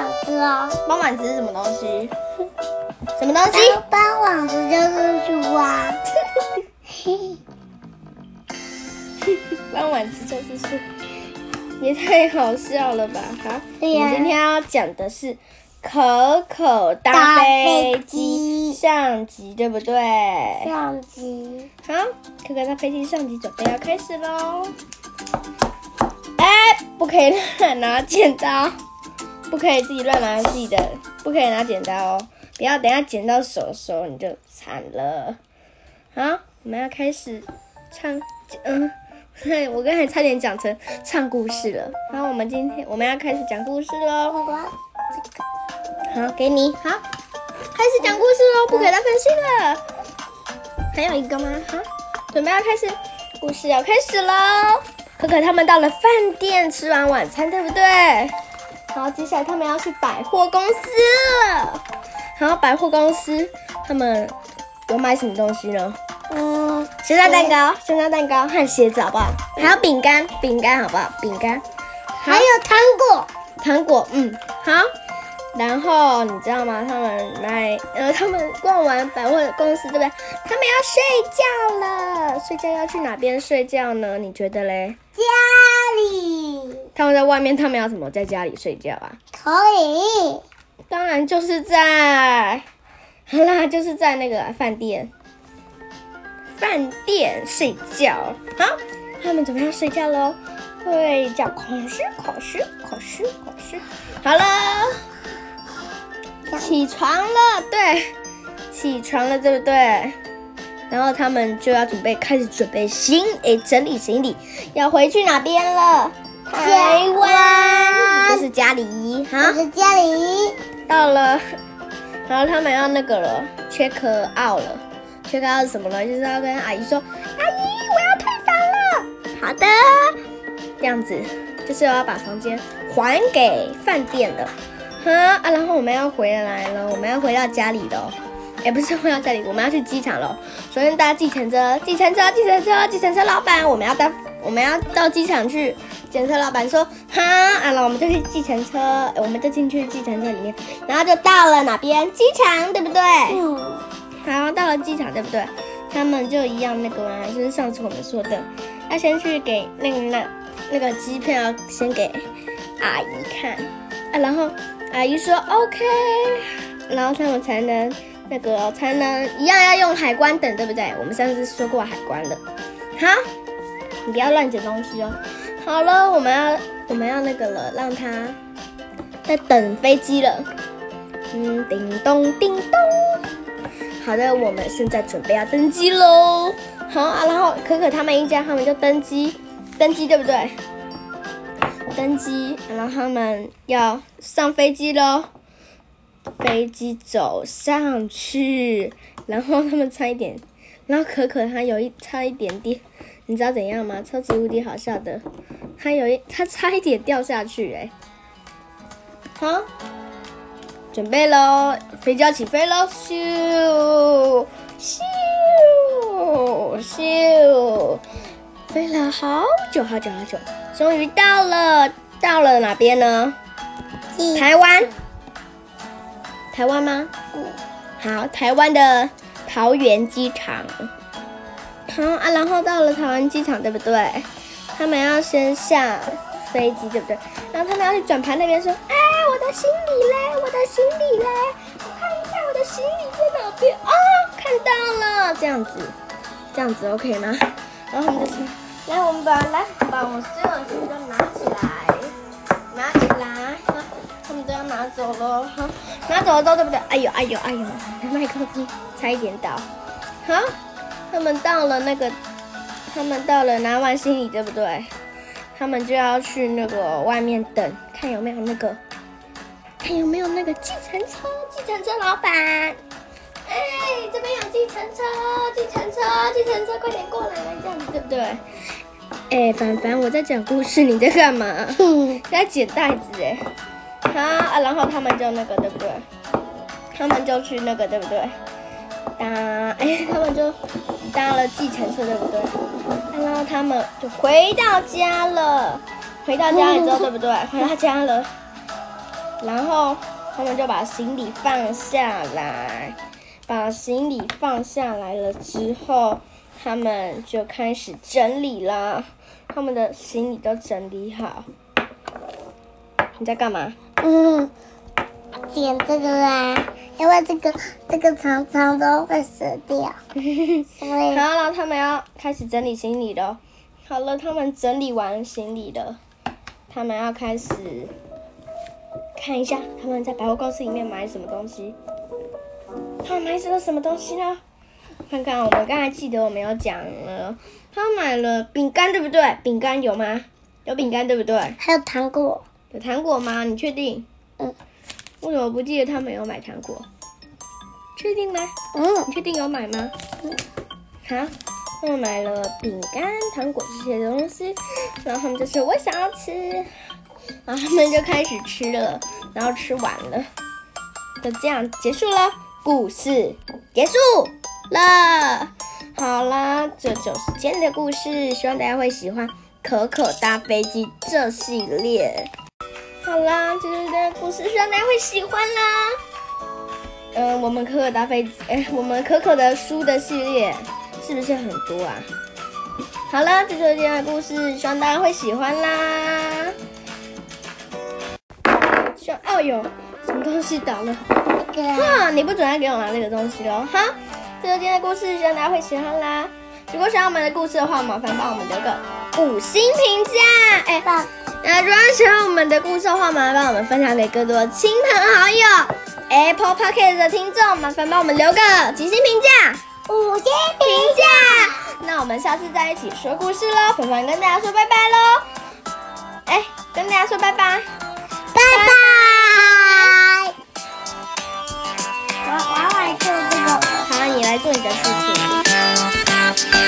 网子哦，搬碗子是什么东西？什么东西？搬网子就是去挖。搬碗子就是树，也太好笑了吧！好，对呀我们今天要讲的是可可搭搭飞机上集，对不对？上集，好，可可搭飞机上集准备要开始喽！哎，不可以乱 拿剪刀，不可以自己乱拿自己的，不可以拿剪刀哦！不要等下剪到手的时候你就惨了。好，我们要开始唱，嗯，我刚才差点讲成唱故事了。好，我们今天我们要开始讲故事喽。好，给你，好，开始讲故事喽，不可以再分心了。还有一个吗？好，准备要开始，故事要开始喽。可可他们到了饭店吃完晚餐，对不对？好，接下来他们要去百货公司了。好，百货公司他们有买什么东西呢？嗯，香蕉蛋糕、香蕉蛋糕和鞋子，好不好？还有饼干，饼干好不好？饼干，还有糖果，糖果，嗯，好。然后你知道吗？他们买，呃，他们逛完百货公司，对不对？他们要睡觉了，睡觉要去哪边睡觉呢？你觉得嘞？家里他们在外面，他们要怎么在家里睡觉啊？可以，当然就是在，好啦，就是在那个饭店，饭店睡觉。好，他们准备要睡觉喽，睡觉，考试，考试，考试，考试。好了，起床了，对，起床了，对不对？然后他们就要准备开始准备行，李，整理行李，要回去哪边了？台湾，这是家里。好，我是家里，到了，然后他们要那个了，check out 了，check out 是什么呢？就是要跟阿姨说，阿姨，我要退房了。好的，这样子就是要把房间还给饭店了。哈啊，然后我们要回来了，我们要回到家里了。哎，不是回到家里，我们要去机场了。首先搭计程车，计程车，计程车，计程车老板，我们要搭，我们要到机场去。计程车老板说：“哈，啊，那我们就去计程车，呃我们就进去计程车里面，然后就到了哪边？机场，对不对？嗯，好，到了机场，对不对？他们就一样那个嘛，就是上次我们说的，要先去给那个那那个机票先给阿姨看啊，然后阿姨说 OK，然后他们才能那个才能一样要用海关等，对不对？我们上次说过海关了。好，你不要乱捡东西哦。好了，我们要我们要那个了，让他在等飞机了。嗯，叮咚叮咚。好的，我们现在准备要登机喽。好啊，然后可可他们一家他们就登机，登机对不对？登机，然后他们要上飞机喽。飞机走上去，然后他们差一点，然后可可他有一差一点点，你知道怎样吗？超级无敌好笑的，他有一他差一点掉下去哎、好，准备喽，飞机要起飞喽！咻咻咻，飞了好久好久好久，终于到了，到了哪边呢？台湾，台湾吗？好，台湾的桃园机场。好啊，然后到了台湾机场，对不对？他们要先下飞机，对不对？然后他们要去转盘那边说：“哎，我的行李嘞，我的行李嘞，我看一下我的行李在哪边啊？看到了，这样子，这样子 OK 吗？”然后他们就说：“来，我们把来把我所有的行李都拿起来，拿起来。”好他们都要拿走了，好，拿走了之后，对不对？哎呦，哎呦，哎呦，麦克风差一点倒。好，他们到了那个，他们到了拿完行李，对不对？他们就要去那个外面等，看有没有那个，看有没有那个计程车，计程车老板。哎，这边有计程车，计程车，计程车，快点过来，这样子对不对？哎，凡凡，我在讲故事，你在干嘛？嗯，在捡袋子哎，好啊，然后他们就那个对不对？他们就去那个对不对？搭哎，他们就搭了计程车对不对？然后他们就回到家了，回到家了之后对不对？回到家了，然后他们就把行李放下来，把行李放下来了之后，他们就开始整理啦。他们的行李都整理好。你在干嘛？嗯，剪这个啊，因为这个这个常常都会死掉，所 以好了，他们要开始整理行李了。好了，他们整理完行李了，他们要开始看一下他们在百货公司里面买什么东西。他们买了什么东西呢？看看，我们刚才记得我们有讲了，他买了饼干，对不对？饼干有吗？有饼干，对不对？还有糖果，有糖果吗？你确定？嗯。为什么不记得他们有买糖果？确定吗？嗯你确定有买吗？好，他们买了饼干、糖果这些东西，然后他们就说我想要吃，然后他们就开始吃了，然后吃完了，就这样结束了，故事结束了。好啦，这就是今天的故事，希望大家会喜欢《可可搭飞机》这系列。好啦，这就是的故事，希望大家会喜欢啦。嗯，我们可可搭飞机，哎，我们可可的书的系列是不是很多啊？好了，这就是今天的故事，希望大家会喜欢啦。希望哦哟，什么东西倒了？哈，你不准再给我拿这个东西喽！哈，这就是今天的故事，希望大家会喜欢啦。如果喜欢我们的故事的话，麻烦帮我们留个五星评价。哎，棒，那如果喜欢我们的故事的话，麻烦帮我们分享给更多亲朋好友。Apple Podcast 的听众，麻烦帮我们留个几星评价。五星评价。那我们下次再一起说故事喽，凡凡跟大家说拜拜喽。哎，跟大家说拜拜。拜拜。我我要来做这个。好，你来做你的事情。